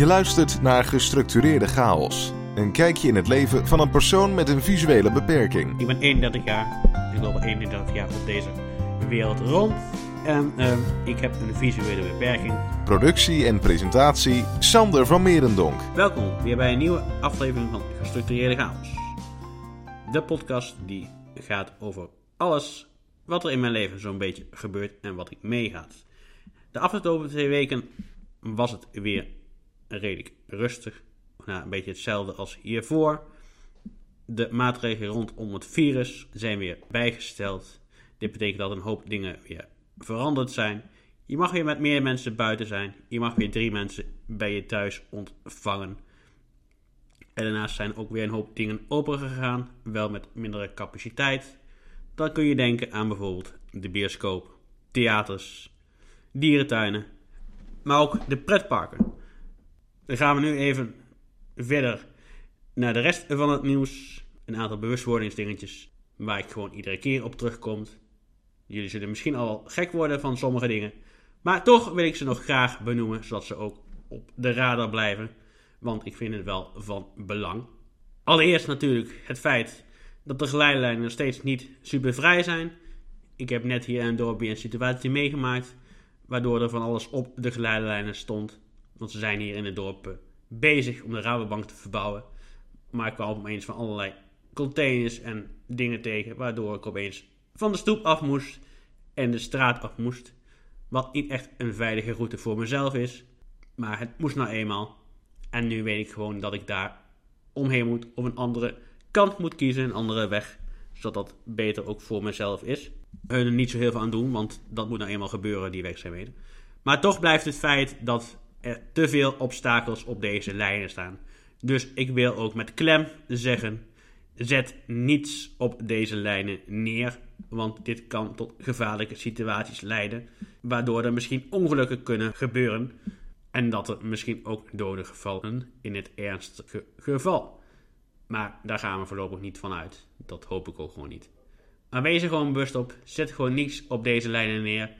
Je luistert naar Gestructureerde Chaos. Een kijkje in het leven van een persoon met een visuele beperking. Ik ben 31 jaar. Ik loop al 31 jaar op deze wereld rond. En ehm, ik heb een visuele beperking. Productie en presentatie Sander van Merendonk. Welkom weer bij een nieuwe aflevering van Gestructureerde Chaos. De podcast die gaat over alles wat er in mijn leven zo'n beetje gebeurt en wat ik meegaat. De afgelopen twee weken was het weer redelijk rustig. Nou, een beetje hetzelfde als hiervoor. De maatregelen rondom het virus zijn weer bijgesteld. Dit betekent dat een hoop dingen weer veranderd zijn. Je mag weer met meer mensen buiten zijn. Je mag weer drie mensen bij je thuis ontvangen. En daarnaast zijn ook weer een hoop dingen opengegaan, wel met mindere capaciteit. Dan kun je denken aan bijvoorbeeld de bioscoop, theaters, dierentuinen, maar ook de pretparken. Dan gaan we nu even verder naar de rest van het nieuws. Een aantal bewustwordingsdingetjes waar ik gewoon iedere keer op terugkom. Jullie zullen misschien al gek worden van sommige dingen. Maar toch wil ik ze nog graag benoemen, zodat ze ook op de radar blijven. Want ik vind het wel van belang. Allereerst natuurlijk het feit dat de geleidelijnen nog steeds niet super vrij zijn. Ik heb net hier in een dorpje een situatie meegemaakt. Waardoor er van alles op de geleidelijnen stond. Want ze zijn hier in het dorp eh, bezig om de Rabobank te verbouwen. Maar ik kwam opeens van allerlei containers en dingen tegen. Waardoor ik opeens van de stoep af moest en de straat af moest. Wat niet echt een veilige route voor mezelf is. Maar het moest nou eenmaal. En nu weet ik gewoon dat ik daar omheen moet. Of een andere kant moet kiezen. Een andere weg. Zodat dat beter ook voor mezelf is. Er niet zo heel veel aan doen. Want dat moet nou eenmaal gebeuren, die wegzaamheden. Maar toch blijft het feit dat er te veel obstakels op deze lijnen staan. Dus ik wil ook met klem zeggen: zet niets op deze lijnen neer, want dit kan tot gevaarlijke situaties leiden, waardoor er misschien ongelukken kunnen gebeuren en dat er misschien ook doden gevallen in het ernstige geval. Maar daar gaan we voorlopig niet van uit. Dat hoop ik ook gewoon niet. Maar wees er gewoon bewust op. Zet gewoon niets op deze lijnen neer.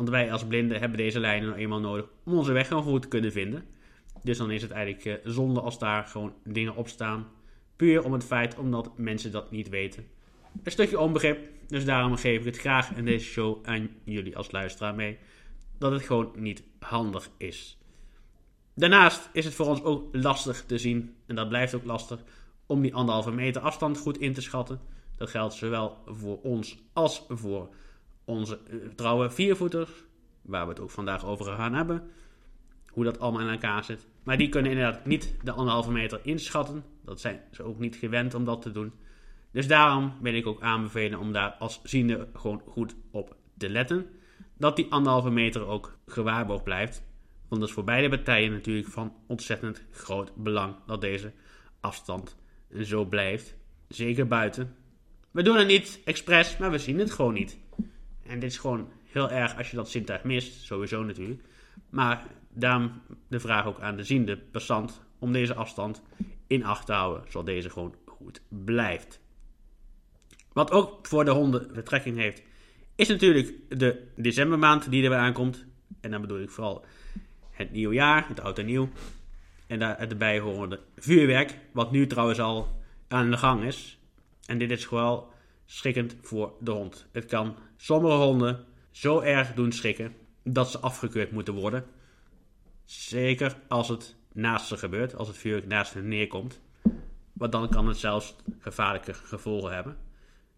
Want wij als blinden hebben deze lijnen nou eenmaal nodig om onze weg gewoon goed te kunnen vinden. Dus dan is het eigenlijk uh, zonde als daar gewoon dingen op staan. Puur om het feit omdat mensen dat niet weten. Een stukje onbegrip. Dus daarom geef ik het graag in deze show aan jullie als luisteraar mee. Dat het gewoon niet handig is. Daarnaast is het voor ons ook lastig te zien. En dat blijft ook lastig. Om die anderhalve meter afstand goed in te schatten. Dat geldt zowel voor ons als voor onze uh, trouwe viervoeters, waar we het ook vandaag over gaan hebben, hoe dat allemaal in elkaar zit. Maar die kunnen inderdaad niet de anderhalve meter inschatten. Dat zijn ze ook niet gewend om dat te doen. Dus daarom wil ik ook aanbevelen om daar als ziende gewoon goed op te letten. Dat die anderhalve meter ook gewaarborgd blijft. Want dat is voor beide partijen natuurlijk van ontzettend groot belang dat deze afstand zo blijft. Zeker buiten. We doen het niet expres, maar we zien het gewoon niet. En dit is gewoon heel erg als je dat zintuig mist, sowieso natuurlijk. Maar daarom de vraag ook aan de ziende passant om deze afstand in acht te houden, zodat deze gewoon goed blijft. Wat ook voor de honden betrekking heeft, is natuurlijk de decembermaand die er weer aankomt. En dan bedoel ik vooral het nieuwe jaar, het oud en nieuw. En daar erbij horende vuurwerk, wat nu trouwens al aan de gang is. En dit is gewoon schrikkend voor de hond. Het kan sommige honden zo erg doen schrikken dat ze afgekeurd moeten worden. Zeker als het naast ze gebeurt, als het vuurwerk naast hen neerkomt. Want dan kan het zelfs gevaarlijke gevolgen hebben.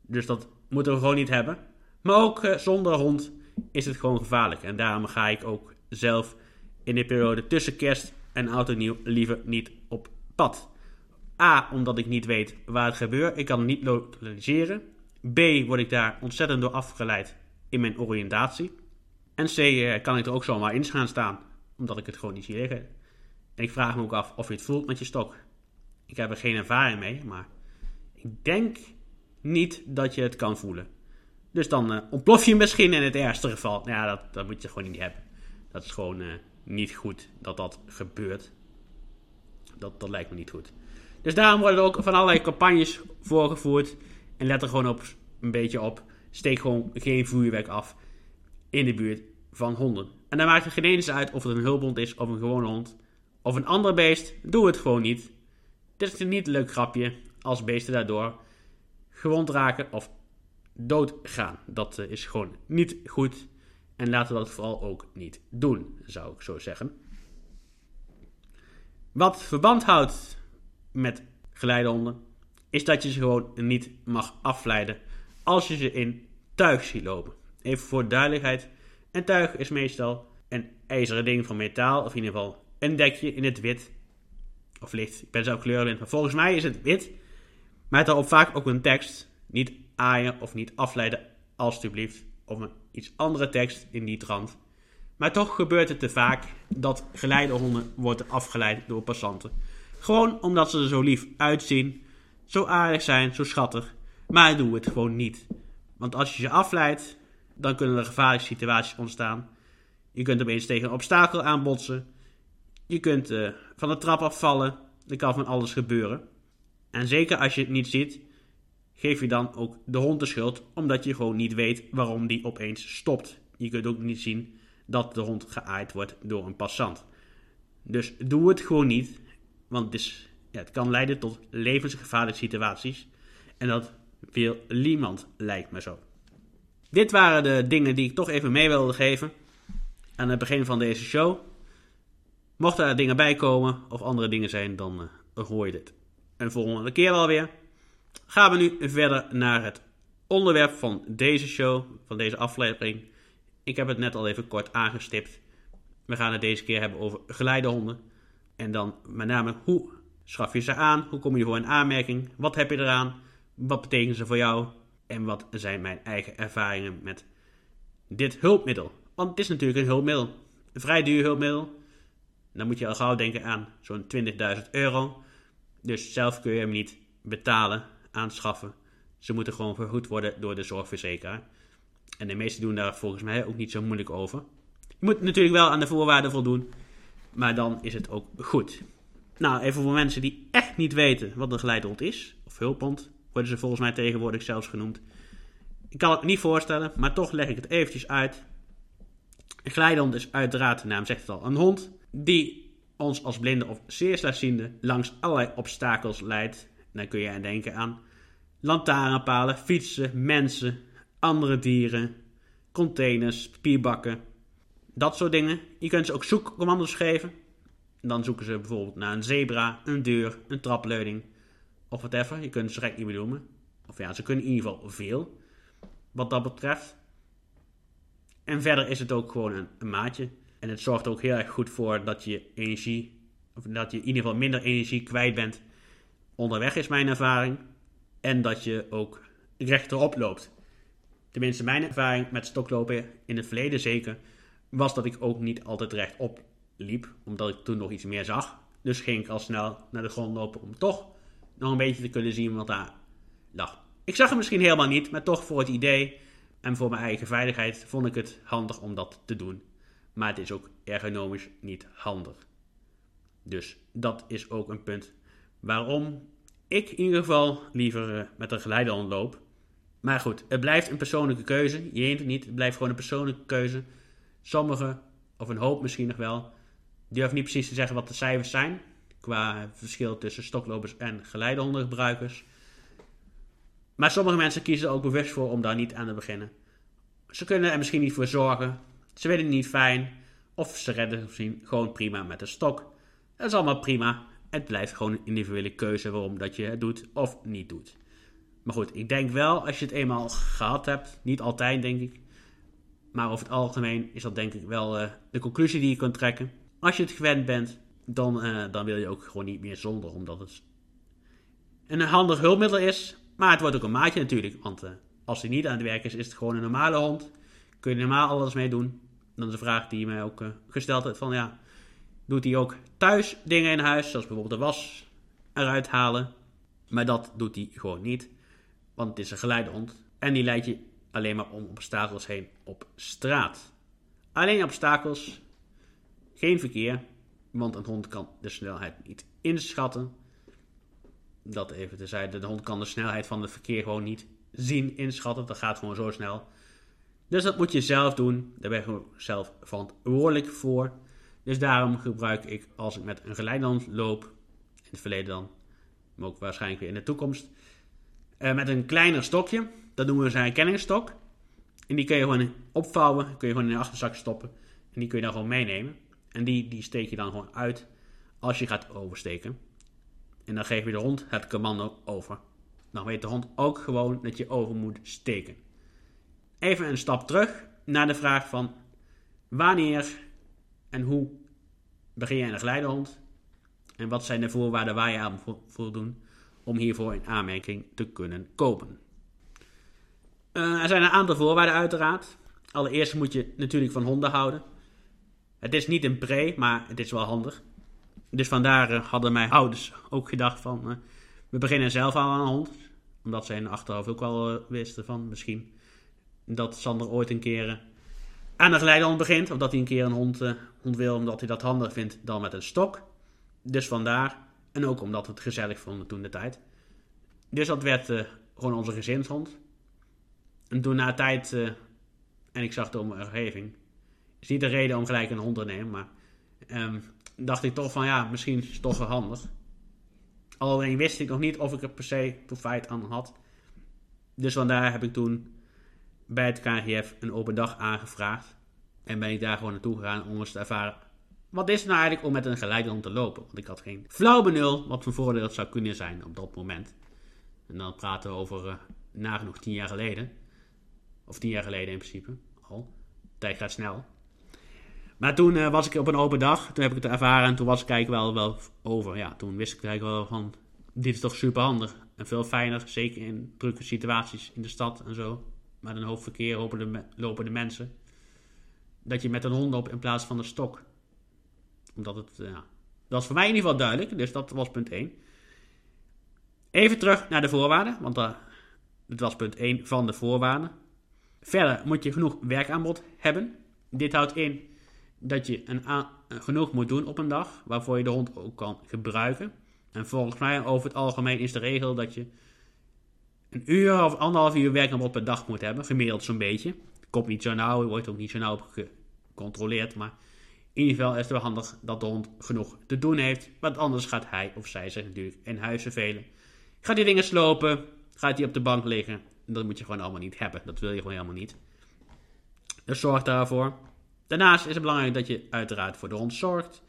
Dus dat moeten we gewoon niet hebben. Maar ook uh, zonder hond is het gewoon gevaarlijk. En daarom ga ik ook zelf in de periode tussen kerst en oud en nieuw liever niet op pad. A, omdat ik niet weet waar het gebeurt. Ik kan het niet lokaliseren. B, word ik daar ontzettend door afgeleid in mijn oriëntatie. En C, eh, kan ik er ook zomaar in gaan staan, omdat ik het gewoon niet zie liggen. En ik vraag me ook af of je het voelt met je stok. Ik heb er geen ervaring mee, maar ik denk niet dat je het kan voelen. Dus dan uh, ontplof je misschien in het ergste geval. Ja, dat, dat moet je gewoon niet hebben. Dat is gewoon uh, niet goed dat dat gebeurt. Dat, dat lijkt me niet goed. Dus daarom worden er ook van allerlei campagnes voorgevoerd. En let er gewoon op, een beetje op. Steek gewoon geen vuurwerk af in de buurt van honden. En dan maakt het geen eens uit of het een hulphond is of een gewone hond. of een ander beest, doe het gewoon niet. Dit is niet een leuk grapje als beesten daardoor gewond raken of doodgaan. Dat eh, is gewoon niet goed. En laten we dat vooral ook niet doen, zou ik zo zeggen. Wat verband houdt met geleidehonden, is dat je ze gewoon niet mag afleiden als je ze in tuig ziet lopen. Even voor duidelijkheid, een tuig is meestal een ijzeren ding van metaal, of in ieder geval een dekje in het wit. Of licht, ik ben zelf kleurblind, maar volgens mij is het wit. Maar daarop vaak ook een tekst. Niet aaien of niet afleiden, alstublieft. Of een iets andere tekst in die trant. Maar toch gebeurt het te vaak dat geleidehonden worden afgeleid door passanten. Gewoon omdat ze er zo lief uitzien, zo aardig zijn, zo schattig. Maar doe het gewoon niet. Want als je ze afleidt, dan kunnen er gevaarlijke situaties ontstaan. Je kunt opeens tegen een obstakel aanbotsen. Je kunt uh, van de trap afvallen. Er kan van alles gebeuren. En zeker als je het niet ziet, geef je dan ook de hond de schuld, omdat je gewoon niet weet waarom die opeens stopt. Je kunt ook niet zien dat de hond geaaid wordt door een passant. Dus doe het gewoon niet, want het, is, ja, het kan leiden tot levensgevaarlijke situaties. En dat wil niemand, lijkt me zo. Dit waren de dingen die ik toch even mee wilde geven aan het begin van deze show. Mochten er dingen bij komen of andere dingen zijn, dan uh, hoor je dit een volgende keer wel weer. Gaan we nu verder naar het onderwerp van deze show, van deze aflevering. Ik heb het net al even kort aangestipt. We gaan het deze keer hebben over geleidehonden. En dan met name hoe schaf je ze aan? Hoe kom je voor een aanmerking? Wat heb je eraan? Wat betekenen ze voor jou? En wat zijn mijn eigen ervaringen met dit hulpmiddel? Want het is natuurlijk een hulpmiddel. Een vrij duur hulpmiddel. Dan moet je al gauw denken aan zo'n 20.000 euro. Dus zelf kun je hem niet betalen, aanschaffen. Ze moeten gewoon vergoed worden door de zorgverzekeraar. En de meesten doen daar volgens mij ook niet zo moeilijk over. Je moet natuurlijk wel aan de voorwaarden voldoen, maar dan is het ook goed. Nou, even voor mensen die echt niet weten wat een geleidehond is, of hulphond, worden ze volgens mij tegenwoordig zelfs genoemd. Ik kan het me niet voorstellen, maar toch leg ik het eventjes uit. Een geleidehond is uiteraard, de naam zegt het al, een hond die ons als blinde of zeer slechtziende langs allerlei obstakels leidt. Dan kun je denken aan lantaarnpalen, fietsen, mensen, andere dieren, containers, papierbakken, dat soort dingen. Je kunt ze ook zoekcommando's geven. Dan zoeken ze bijvoorbeeld naar een zebra, een deur, een trapleuning of whatever. Je kunt ze direct niet benoemen. Of ja, ze kunnen in ieder geval veel wat dat betreft. En verder is het ook gewoon een, een maatje. En het zorgt ook heel erg goed voor dat je energie, of dat je in ieder geval minder energie kwijt bent onderweg, is mijn ervaring. En dat je ook rechterop loopt. Tenminste, mijn ervaring met stoklopen in het verleden zeker, was dat ik ook niet altijd rechtop liep, omdat ik toen nog iets meer zag. Dus ging ik al snel naar de grond lopen om toch nog een beetje te kunnen zien wat daar lag. Ik zag hem misschien helemaal niet, maar toch voor het idee en voor mijn eigen veiligheid vond ik het handig om dat te doen. Maar het is ook ergonomisch niet handig. Dus dat is ook een punt waarom ik in ieder geval liever uh, met een geleidehond loop. Maar goed, het blijft een persoonlijke keuze. Je heet het niet, het blijft gewoon een persoonlijke keuze. Sommigen, of een hoop misschien nog wel, durven niet precies te zeggen wat de cijfers zijn. Qua verschil tussen stoklopers en geleidehondengebruikers. Maar sommige mensen kiezen er ook bewust voor om daar niet aan te beginnen. Ze kunnen er misschien niet voor zorgen. Ze vinden het niet fijn. Of ze redden misschien gewoon prima met een stok. Dat is allemaal prima. Het blijft gewoon een individuele keuze waarom dat je het doet of niet doet. Maar goed, ik denk wel als je het eenmaal gehad hebt, niet altijd denk ik, maar over het algemeen is dat denk ik wel uh, de conclusie die je kunt trekken. Als je het gewend bent, dan, uh, dan wil je ook gewoon niet meer zonder, omdat het een handig hulpmiddel is. Maar het wordt ook een maatje natuurlijk, want uh, als hij niet aan het werk is, is het gewoon een normale hond. Kun je normaal alles mee doen. Dan is de vraag die je mij ook gesteld hebt van ja, doet hij ook thuis dingen in huis, zoals bijvoorbeeld de was eruit halen. Maar dat doet hij gewoon niet, want het is een geleidehond. En die leidt je alleen maar om obstakels heen op straat. Alleen obstakels, geen verkeer, want een hond kan de snelheid niet inschatten. Dat even tezijde, de hond kan de snelheid van het verkeer gewoon niet zien, inschatten. Dat gaat gewoon zo snel. Dus dat moet je zelf doen. Daar ben je zelf verantwoordelijk voor. Dus daarom gebruik ik als ik met een geleidehond loop, in het verleden dan, maar ook waarschijnlijk weer in de toekomst, uh, met een kleiner stokje. Dat noemen we zijn herkenningsstok. En die kun je gewoon opvouwen, kun je gewoon in de achterzak stoppen. En die kun je dan gewoon meenemen. En die, die steek je dan gewoon uit als je gaat oversteken. En dan geef je de hond het commando over. Dan weet de hond ook gewoon dat je over moet steken. Even een stap terug naar de vraag van wanneer en hoe begin je een geleidehond? En wat zijn de voorwaarden waar je aan moet voldoen om hiervoor in aanmerking te kunnen kopen? Uh, er zijn een aantal voorwaarden uiteraard. Allereerst moet je natuurlijk van honden houden. Het is niet een pre, maar het is wel handig. Dus vandaar uh, hadden mijn ouders ook gedacht van... Uh, we beginnen zelf aan een hond. Omdat zij in de achterhoofd ook wel wisten van misschien... dat Sander ooit een keer aan een geleidehond begint. Of dat hij een keer een hond, wil omdat hij dat handig vindt dan met een stok. Dus vandaar. En ook omdat we het gezellig vonden toen de tijd. Dus dat werd gewoon onze gezinshond. En toen na tijd, en ik zag de omgeving, is niet de reden om gelijk een hond te nemen, maar um, dacht ik toch van ja, misschien is het toch wel handig. Alleen wist ik nog niet of ik er per se profijt aan had. Dus vandaar heb ik toen bij het KGF een open dag aangevraagd. En ben ik daar gewoon naartoe gegaan om eens te ervaren. Wat is het nou eigenlijk om met een geleidehond te lopen? Want ik had geen flauw benul wat voor voordeel het zou kunnen zijn op dat moment. En dan praten we over uh, nagenoeg tien jaar geleden. Of tien jaar geleden in principe al. Tijd gaat snel. Maar toen uh, was ik op een open dag. Toen heb ik het ervaren en toen was ik eigenlijk wel, wel over. Ja, toen wist ik eigenlijk wel van... Dit is toch super handig. En veel fijner. Zeker in drukke situaties in de stad en zo. Met een hoop verkeer lopen de, mensen. Dat je met een hond op in plaats van een stok. Omdat het... Ja, dat was voor mij in ieder geval duidelijk. Dus dat was punt 1. Even terug naar de voorwaarden. Want uh, het was punt 1 van de voorwaarden. Verder moet je genoeg werkaanbod hebben. Dit houdt in dat je een genoeg moet doen op een dag, waarvoor je de hond ook kan gebruiken. En volgens mij over het algemeen is de regel dat je een uur of anderhalf uur werkaanbod per dag moet hebben, gemiddeld zo'n beetje. Komt niet zo nauw, wordt ook niet zo nauw gecontroleerd, maar in ieder geval is het wel handig dat de hond genoeg te doen heeft, want anders gaat hij of zij zich natuurlijk in huis vervelen. Gaat die dingen slopen, gaat hij op de bank liggen dat moet je gewoon allemaal niet hebben. Dat wil je gewoon helemaal niet. Dus zorg daarvoor. Daarnaast is het belangrijk dat je uiteraard voor de hond zorgt.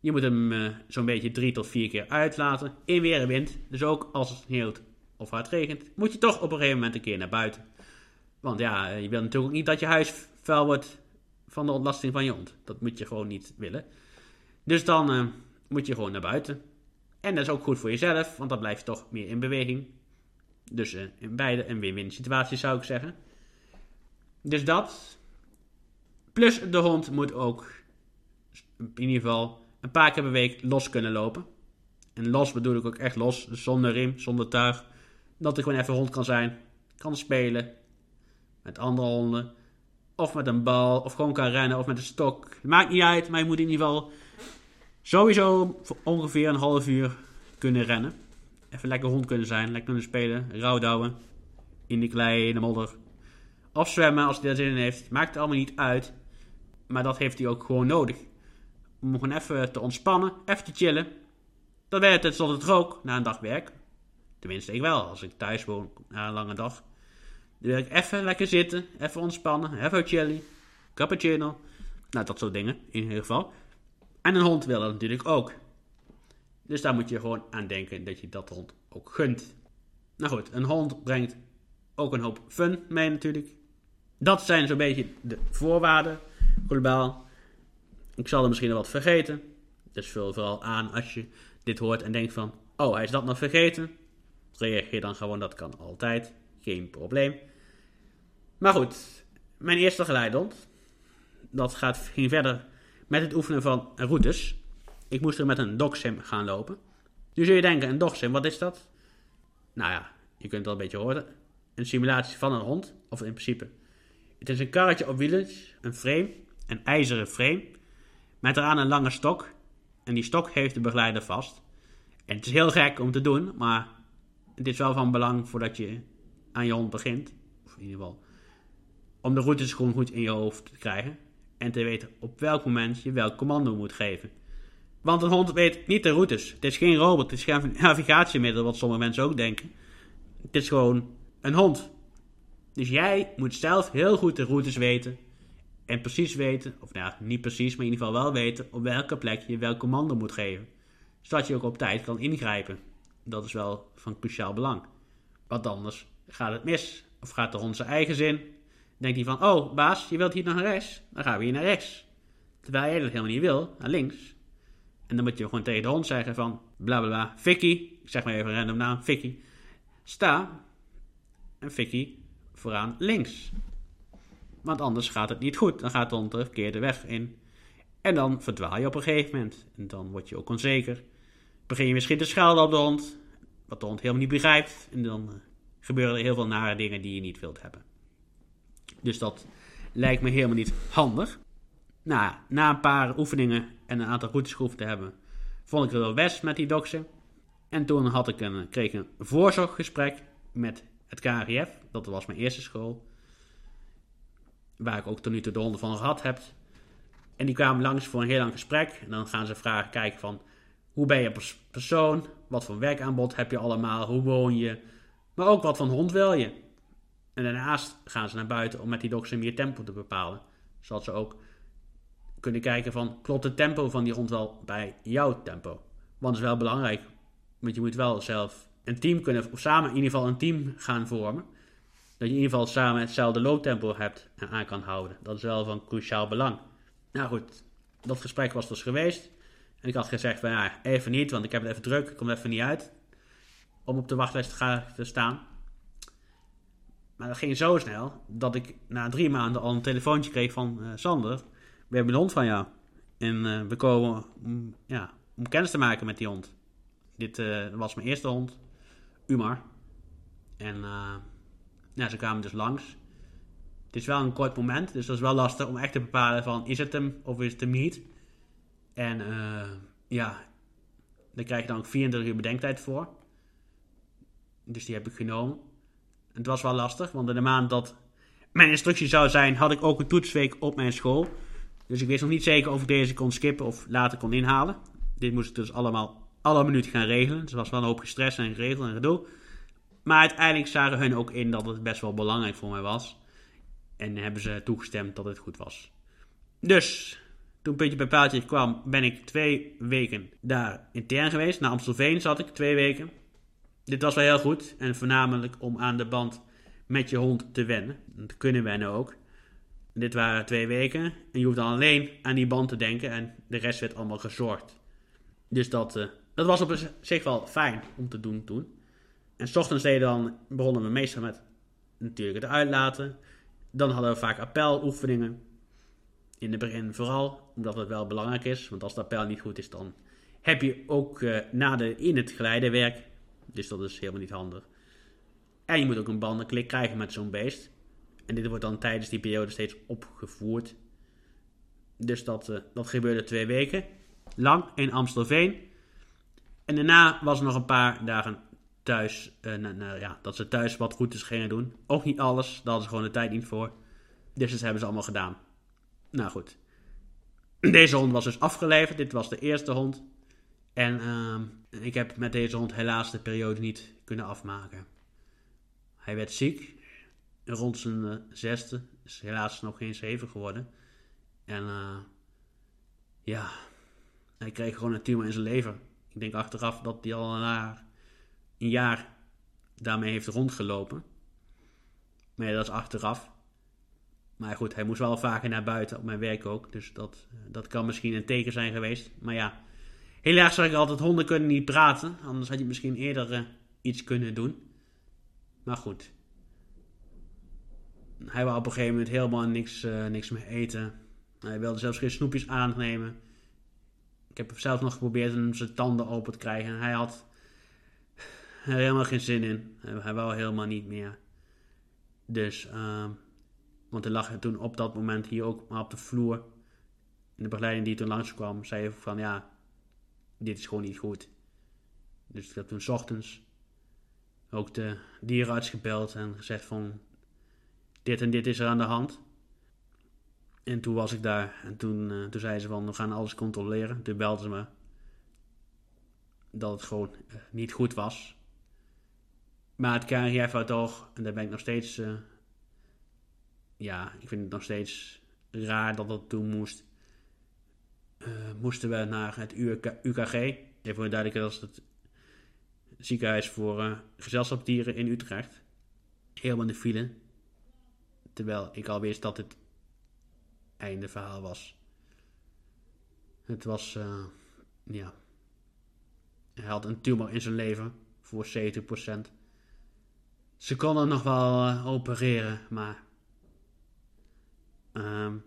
Je moet hem uh, zo'n beetje drie tot vier keer uitlaten. In weer en wind. Dus ook als het sneeuwt of hard regent, moet je toch op een gegeven moment een keer naar buiten. Want ja, je wilt natuurlijk ook niet dat je huis vuil wordt van de ontlasting van je hond. Dat moet je gewoon niet willen. Dus dan uh, moet je gewoon naar buiten. En dat is ook goed voor jezelf, want dan blijf je toch meer in beweging. Dus in beide een win-win situatie zou ik zeggen. Dus dat. Plus de hond moet ook in ieder geval een paar keer per week los kunnen lopen. En los bedoel ik ook echt los, dus zonder riem, zonder tuig. Dat ik gewoon even hond kan zijn, kan spelen met andere honden. Of met een bal, of gewoon kan rennen, of met een stok. Maakt niet uit, maar je moet in ieder geval sowieso ongeveer een half uur kunnen rennen. Even lekker hond kunnen zijn, lekker kunnen spelen, rouwdouwen. In de klei, in de modder. Of zwemmen als hij daar zin in heeft. Maakt het allemaal niet uit. Maar dat heeft hij ook gewoon nodig. Om gewoon even te ontspannen, even te chillen. Dan werkt het tot het rook na een dag werk. Tenminste, ik wel. Als ik thuis woon na een lange dag. Dan wil ik even lekker zitten, even ontspannen, even chillen. Cappuccino. Nou, dat soort dingen in ieder geval. En een hond wil dat natuurlijk ook. Dus daar moet je gewoon aan denken dat je dat hond ook gunt. Nou goed, een hond brengt ook een hoop fun mee natuurlijk. Dat zijn zo'n beetje de voorwaarden globaal. Ik zal er misschien nog wat vergeten. Dus vul vooral aan als je dit hoort en denkt van... Oh, hij is dat nog vergeten. Reageer dan gewoon, dat kan altijd. Geen probleem. Maar goed, mijn eerste geleidehond. Dat gaat, ging verder met het oefenen van routes. Ik moest er met een dogsim gaan lopen. Nu zul je denken, een dogsim, wat is dat? Nou ja, je kunt het wel een beetje horen. Een simulatie van een hond, of in principe. Het is een karretje op wielen, een frame, een ijzeren frame, met eraan een lange stok. En die stok heeft de begeleider vast. En het is heel gek om te doen, maar het is wel van belang voordat je aan je hond begint. Of in ieder geval om de routes gewoon goed in je hoofd te krijgen. en te weten op welk moment je welk commando moet geven. Want een hond weet niet de routes. Het is geen robot, het is geen navigatiemiddel, wat sommige mensen ook denken. Het is gewoon een hond. Dus jij moet zelf heel goed de routes weten. En precies weten, of nou, niet precies, maar in ieder geval wel weten op welke plek je welk commando moet geven. Zodat je ook op tijd kan ingrijpen. Dat is wel van cruciaal belang. Want anders gaat het mis. Of gaat hond zijn eigen zin. Denkt hij van, oh baas, je wilt hier naar rechts? Dan gaan we hier naar rechts. Terwijl jij dat helemaal niet wil, naar links. En dan moet je gewoon tegen de hond zeggen van, bla bla bla, Vicky, ik zeg maar even een random naam, Vicky, sta. En Vicky vooraan links. Want anders gaat het niet goed. Dan gaat de hond de verkeerde weg in. En dan verdwaal je op een gegeven moment. En dan word je ook onzeker. Begin je misschien te schelden op de hond. Wat de hond helemaal niet begrijpt. En dan uh, gebeuren er heel veel nare dingen die je niet wilt hebben. Dus dat lijkt me helemaal niet handig. Nou, na een paar oefeningen en een aantal routes te hebben, vond ik het wel best met die dokter. En toen had ik een, kreeg ik een voorzorggesprek met het KRIF. Dat was mijn eerste school. Waar ik ook tot nu toe de honden van gehad heb. En die kwamen langs voor een heel lang gesprek. En dan gaan ze vragen, kijken van... Hoe ben je als persoon? Wat voor werkaanbod heb je allemaal? Hoe woon je? Maar ook wat voor hond wil je? En daarnaast gaan ze naar buiten om met die dokter meer tempo te bepalen. Zodat ze ook kunnen kijken van... Klopt het tempo van die hond wel bij jouw tempo? Want dat is wel belangrijk. Want je moet wel zelf een team kunnen... Of samen in ieder geval een team gaan vormen dat je in ieder geval samen hetzelfde looptempo hebt en aan kan houden. Dat is wel van cruciaal belang. Nou goed, dat gesprek was dus geweest. En ik had gezegd van ja, even niet, want ik heb het even druk, ik kom even niet uit. Om op de wachtlijst te, gaan, te staan. Maar dat ging zo snel dat ik na drie maanden al een telefoontje kreeg van uh, Sander. We hebben een hond van jou. En uh, we komen om, ja, om kennis te maken met die hond. Dit uh, was mijn eerste hond, Umar. En nou, ze kwamen dus langs. Het is wel een kort moment, dus dat is wel lastig om echt te bepalen van is het hem of is het hem niet. En uh, ja, daar krijg je dan ook 24 uur bedenktijd voor. Dus die heb ik genomen. Het was wel lastig, want in de maand dat mijn instructie zou zijn, had ik ook een toetsweek op mijn school. Dus ik wist nog niet zeker of ik deze kon skippen of later kon inhalen. Dit moest ik dus allemaal alle minuten gaan regelen. Dus het was wel een hoop gestrest en geregeld en gedoe. Maar uiteindelijk zagen hun ook in dat het best wel belangrijk voor mij was. En hebben ze toegestemd dat het goed was. Dus, toen puntje bij paaltje kwam, ben ik twee weken daar intern geweest. Naar Amstelveen zat ik twee weken. Dit was wel heel goed. En voornamelijk om aan de band met je hond te wennen. Dat kunnen wennen ook. Dit waren twee weken. En je hoeft dan alleen aan die band te denken. En de rest werd allemaal gezorgd. Dus dat, uh, dat was op zich wel fijn om te doen toen. En s ochtends deden dan, begonnen we meestal met natuurlijk het uitlaten. Dan hadden we vaak appeloefeningen. In het begin vooral, omdat het wel belangrijk is. Want als de appel niet goed is, dan heb je ook uh, na de, in het geleidewerk. Dus dat is helemaal niet handig. En je moet ook een bandenklik krijgen met zo'n beest. En dit wordt dan tijdens die periode steeds opgevoerd. Dus dat, uh, dat gebeurde twee weken lang in Amstelveen. En daarna was er nog een paar dagen thuis, uh, nou, ja, dat ze thuis wat routes gingen doen. Ook niet alles, daar hadden ze gewoon de tijd niet voor. Dus dat hebben ze allemaal gedaan. Nou goed. Deze hond was dus afgeleverd. Dit was de eerste hond. En uh, ik heb met deze hond helaas de periode niet kunnen afmaken. Hij werd ziek. Rond zijn uh, zesde. Is helaas nog geen zeven geworden. En uh, ja, hij kreeg gewoon een tumor in zijn lever. Ik denk achteraf dat hij al naar een jaar daarmee heeft rondgelopen. Maar ja, dat is achteraf. Maar goed, hij moest wel vaker naar buiten op mijn werk ook. Dus dat, dat kan misschien een teken zijn geweest. Maar ja, helaas zag ik altijd, honden kunnen niet praten. Anders had je misschien eerder uh, iets kunnen doen. Maar goed. Hij wou op een gegeven moment helemaal niks, uh, niks meer eten. Hij wilde zelfs geen snoepjes aannemen. Ik heb zelf nog geprobeerd om zijn tanden open te krijgen. Hij had helemaal geen zin in. Hij wou helemaal niet meer. Dus, uh, want hij lag toen op dat moment hier ook maar op de vloer. En de begeleiding die toen langskwam, zei van ja, dit is gewoon niet goed. Dus ik heb toen s ochtends ook de dierenarts gebeld en gezegd van dit en dit is er aan de hand. En toen was ik daar en toen, uh, toen zei ze van we gaan alles controleren. Toen belden ze me dat het gewoon uh, niet goed was. Maar het KNGF had toch, en daar ben ik nog steeds, uh, ja, ik vind het nog steeds raar dat dat toen moest. moesten we naar het UK, UKG, even voor duidelijk, dat is het ziekenhuis voor gezelschapsdieren in Utrecht. Helemaal in de file. Terwijl ik al wist dat het einde verhaal was. Het was, uh, ja. Hij had een tumor in zijn leven voor 70%. Ze konden nog wel uh, opereren, maar. Um,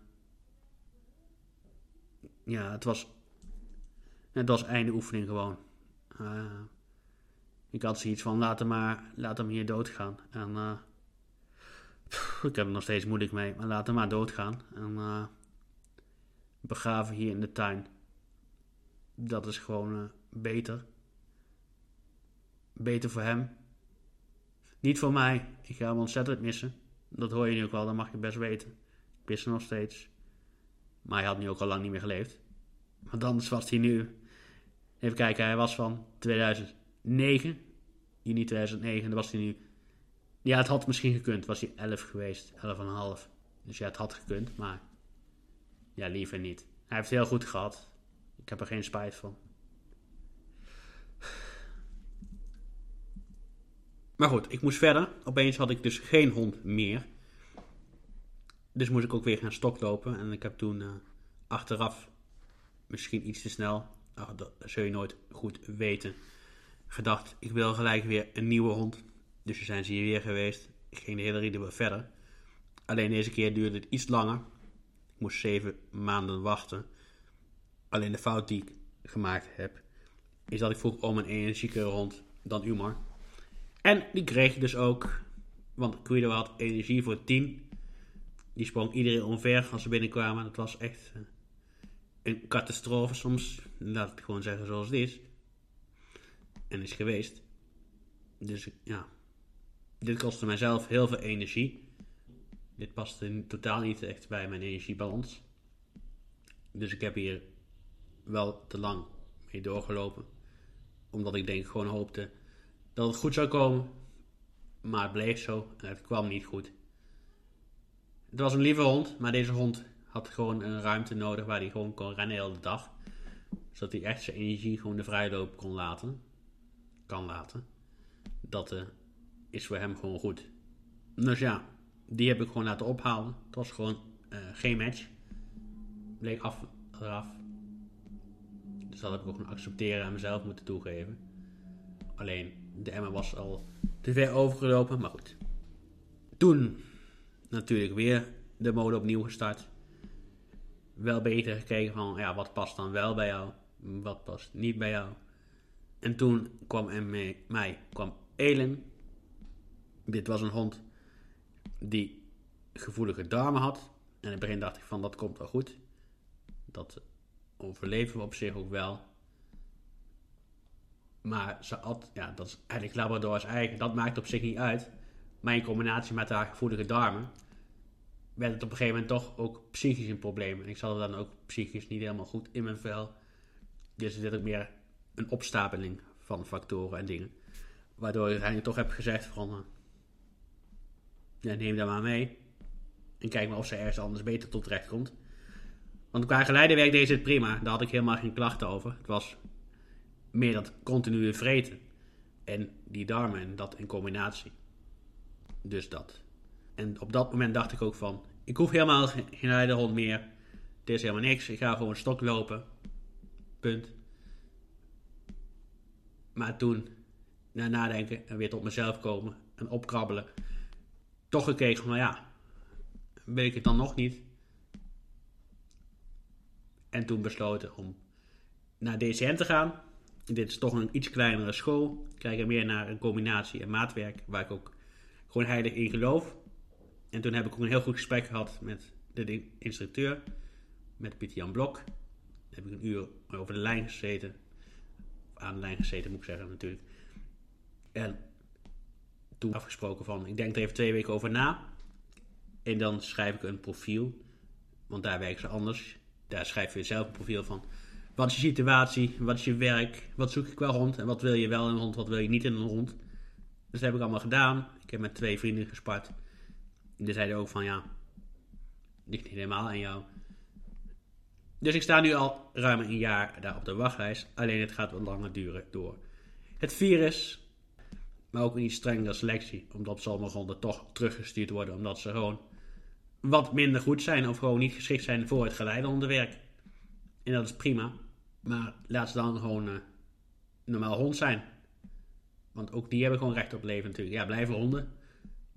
ja, het was. Het was einde oefening gewoon. Uh, ik had zoiets van: laat hem maar, laat hem hier doodgaan. En ik heb er nog steeds moeilijk mee, maar laat hem maar doodgaan. En begraven hier in de tuin. Dat is gewoon beter. Beter voor hem. Niet voor mij. Ik ga hem ontzettend missen. Dat hoor je nu ook wel, dat mag je best weten. Ik mis hem nog steeds. Maar hij had nu ook al lang niet meer geleefd. Want anders was hij nu. Even kijken, hij was van 2009. Juni 2009. Dan was hij nu ja, het had misschien gekund. Was hij 11 geweest, 11,5. Dus ja, het had gekund, maar ja, liever niet. Hij heeft het heel goed gehad. Ik heb er geen spijt van. Maar goed, ik moest verder. Opeens had ik dus geen hond meer. Dus moest ik ook weer gaan stoklopen. En ik heb toen uh, achteraf, misschien iets te snel, oh, dat zul je nooit goed weten, gedacht: ik wil gelijk weer een nieuwe hond. Dus we zijn ze hier weer geweest. Ik ging de hele rit weer verder. Alleen deze keer duurde het iets langer. Ik moest zeven maanden wachten. Alleen de fout die ik gemaakt heb, is dat ik vroeg om een energiekere hond dan Umar. En die kreeg ik dus ook. Want Guido had energie voor 10. Die sprong iedereen omver als ze binnenkwamen. Dat was echt eh, een catastrofe soms. Laat ik gewoon zeggen zoals het is. En is geweest. Dus ja, dit kostte mijzelf heel veel energie. Dit paste totaal niet echt bij mijn energiebalans. Dus ik heb hier wel te lang mee doorgelopen. Omdat ik denk gewoon hoopte dat het goed zou komen. Maar het bleef zo en het kwam niet goed. Het was een lieve hond, maar deze hond had gewoon een ruimte nodig waar hij gewoon kon rennen de hele dag. Zodat hij echt zijn energie gewoon de vrijloop kon laten. Kan laten. Dat uh, is voor hem gewoon goed. Dus ja, die heb ik gewoon laten ophalen. Het was gewoon uh, geen match. Bleek af, eraf. Dus dat heb ik ook gewoon accepteren en mezelf moeten toegeven. Alleen, de Emma was al te ver overgelopen, maar goed. Toen natuurlijk weer de mode opnieuw gestart. Wel beter gekeken van, ja, wat past dan wel bij jou? Wat past niet bij jou? En toen kwam er mij, kwam Elen dit was een hond die gevoelige darmen had. En in het begin dacht ik van dat komt wel goed. Dat overleven we op zich ook wel. Maar ze had, ja, dat is eigenlijk Labrador's eigen. Dat maakt op zich niet uit. Maar in combinatie met haar gevoelige darmen werd het op een gegeven moment toch ook psychisch een probleem. En ik zat dan ook psychisch niet helemaal goed in mijn vel. Dus er zit ook meer een opstapeling van factoren en dingen. Waardoor ik uiteindelijk toch heb gezegd van eh, ja, neem dat maar mee. En kijk maar of ze ergens anders beter tot terecht komt. Want qua geleidewerk deed ze het prima. Daar had ik helemaal geen klachten over. Het was meer dat continue vreten. En die darmen en dat in combinatie. Dus dat. En op dat moment dacht ik ook van... Ik hoef helemaal geen geleiderhond meer. Het is helemaal niks. Ik ga gewoon stok lopen. Punt. Maar toen, na nadenken en weer tot mezelf komen en opkrabbelen toch gekeken van, ja, weet ik het dan nog niet? En toen besloten om naar DCN te gaan. Dit is toch een iets kleinere school. Kijk er meer naar een combinatie en maatwerk, waar ik ook gewoon heilig in geloof. En toen heb ik ook een heel goed gesprek gehad met de instructeur, met Pieter Jan Blok. Daar heb ik een uur over de lijn gezeten. Of aan de lijn gezeten, moet ik zeggen natuurlijk. En toen afgesproken van, ik denk er even twee weken over na. En dan schrijf ik een profiel Want daar werken ze anders. Daar schrijf je zelf een profiel van. Wat is je situatie? Wat is je werk? Wat zoek ik wel rond? En wat wil je wel in een hond? Wat wil je niet in een hond? Dus dat heb ik allemaal gedaan. Ik heb met twee vrienden gespart. Die zeiden ook van ja, ligt niet helemaal aan jou. Dus ik sta nu al ruim een jaar daar op de wachtlijst. Alleen het gaat wat langer duren door het virus. Maar ook een iets strengere selectie. Omdat sommige honden toch teruggestuurd worden. Omdat ze gewoon wat minder goed zijn. Of gewoon niet geschikt zijn voor het geleidehondenwerk. En dat is prima. Maar laat ze dan gewoon uh, normaal hond zijn. Want ook die hebben gewoon recht op leven natuurlijk. Ja, blijven honden.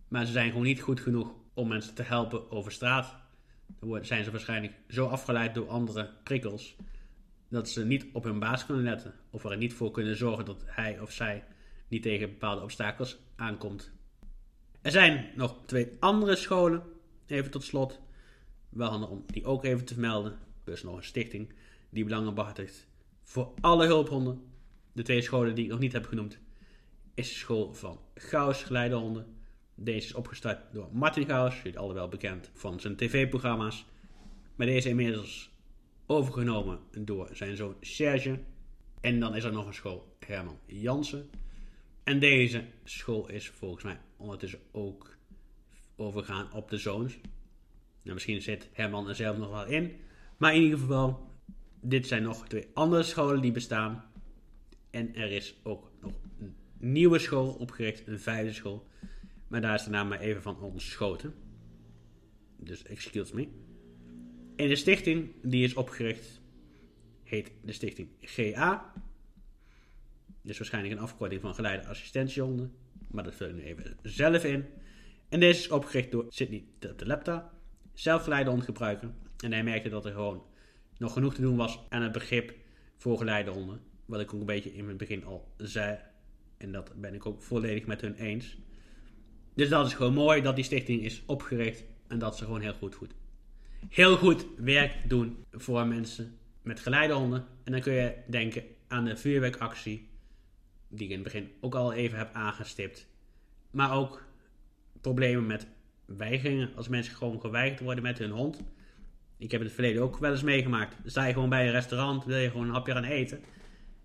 Maar ze zijn gewoon niet goed genoeg om mensen te helpen over straat. Dan zijn ze waarschijnlijk zo afgeleid door andere prikkels. Dat ze niet op hun baas kunnen letten. Of er niet voor kunnen zorgen dat hij of zij niet tegen bepaalde obstakels aankomt. Er zijn nog twee andere scholen. Even tot slot. Wel handig om die ook even te vermelden. Dus nog een stichting die belangen behartigt voor alle hulphonden. De twee scholen die ik nog niet heb genoemd is de school van Gauws Geleidehonden. Deze is opgestart door Martin Gauws, jullie al wel bekend van zijn tv-programma's. Maar deze is inmiddels overgenomen door zijn zoon Serge. En dan is er nog een school, Herman Jansen. En deze school is volgens mij ondertussen ook overgegaan op de zoons. Nou, misschien zit Herman er zelf nog wel in. Maar in ieder geval, dit zijn nog twee andere scholen die bestaan. En er is ook nog een nieuwe school opgericht, een vijfde school. Maar daar is de naam maar even van ontschoten. Dus excuse me. En de stichting die is opgericht heet de stichting GA. Dus waarschijnlijk een afkorting van geleide assistentiehonden. Maar dat vul ik nu even zelf in. En deze is opgericht door Sidney Telepta, zelfgeleide hondgebruiker. En hij merkte dat er gewoon nog genoeg te doen was aan het begrip voor geleide honden. Wat ik ook een beetje in het begin al zei. En dat ben ik ook volledig met hun eens. Dus dat is gewoon mooi dat die stichting is opgericht. En dat ze gewoon heel goed, goed, heel goed werk doen voor mensen met geleidehonden. En dan kun je denken aan de vuurwerkactie. Die ik in het begin ook al even heb aangestipt. Maar ook problemen met weigeringen. Als mensen gewoon geweigerd worden met hun hond. Ik heb het verleden ook wel eens meegemaakt. Sta je gewoon bij een restaurant, wil je gewoon een hapje gaan eten.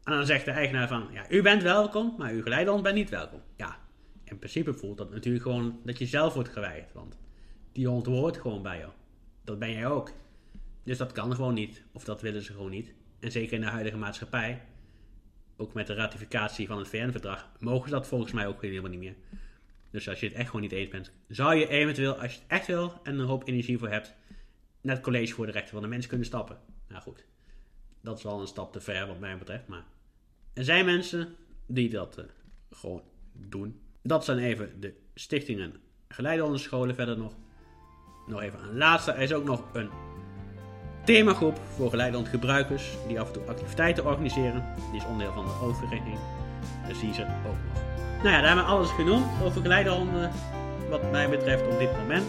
En dan zegt de eigenaar van, ja, u bent welkom, maar uw geleidehond bent niet welkom. Ja, in principe voelt dat natuurlijk gewoon dat je zelf wordt geweigerd. Want die hond hoort gewoon bij jou. Dat ben jij ook. Dus dat kan gewoon niet. Of dat willen ze gewoon niet. En zeker in de huidige maatschappij, ook met de ratificatie van het VN-verdrag, mogen ze dat volgens mij ook helemaal niet meer. Dus als je het echt gewoon niet eens bent, zou je eventueel, als je het echt wil en een hoop energie voor hebt, naar het college voor de rechten van de mens kunnen stappen. Nou goed, dat is wel een stap te ver wat mij betreft, maar er zijn mensen die dat uh, gewoon doen. Dat zijn even de stichtingen geleidehondenscholen. Verder nog, nog even een laatste. Er is ook nog een themagroep voor geleidehondgebruikers die af en toe activiteiten organiseren. Die is onderdeel van de overrichting. Dus die is ook nog. Nou ja, daar hebben we alles genoemd over geleidehonden wat mij betreft op dit moment.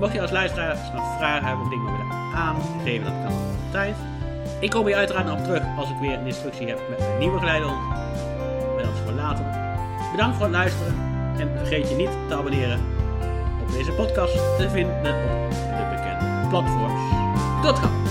Mocht je als luisteraar nog vragen hebben of dingen willen aangeven, dat kan altijd. Ik kom hier uiteraard op terug als ik weer een instructie heb met mijn nieuwe geleidehond. Dat voor later. Bedankt voor het luisteren en vergeet je niet te abonneren op deze podcast te vinden op de bekende platforms. Tot gauw!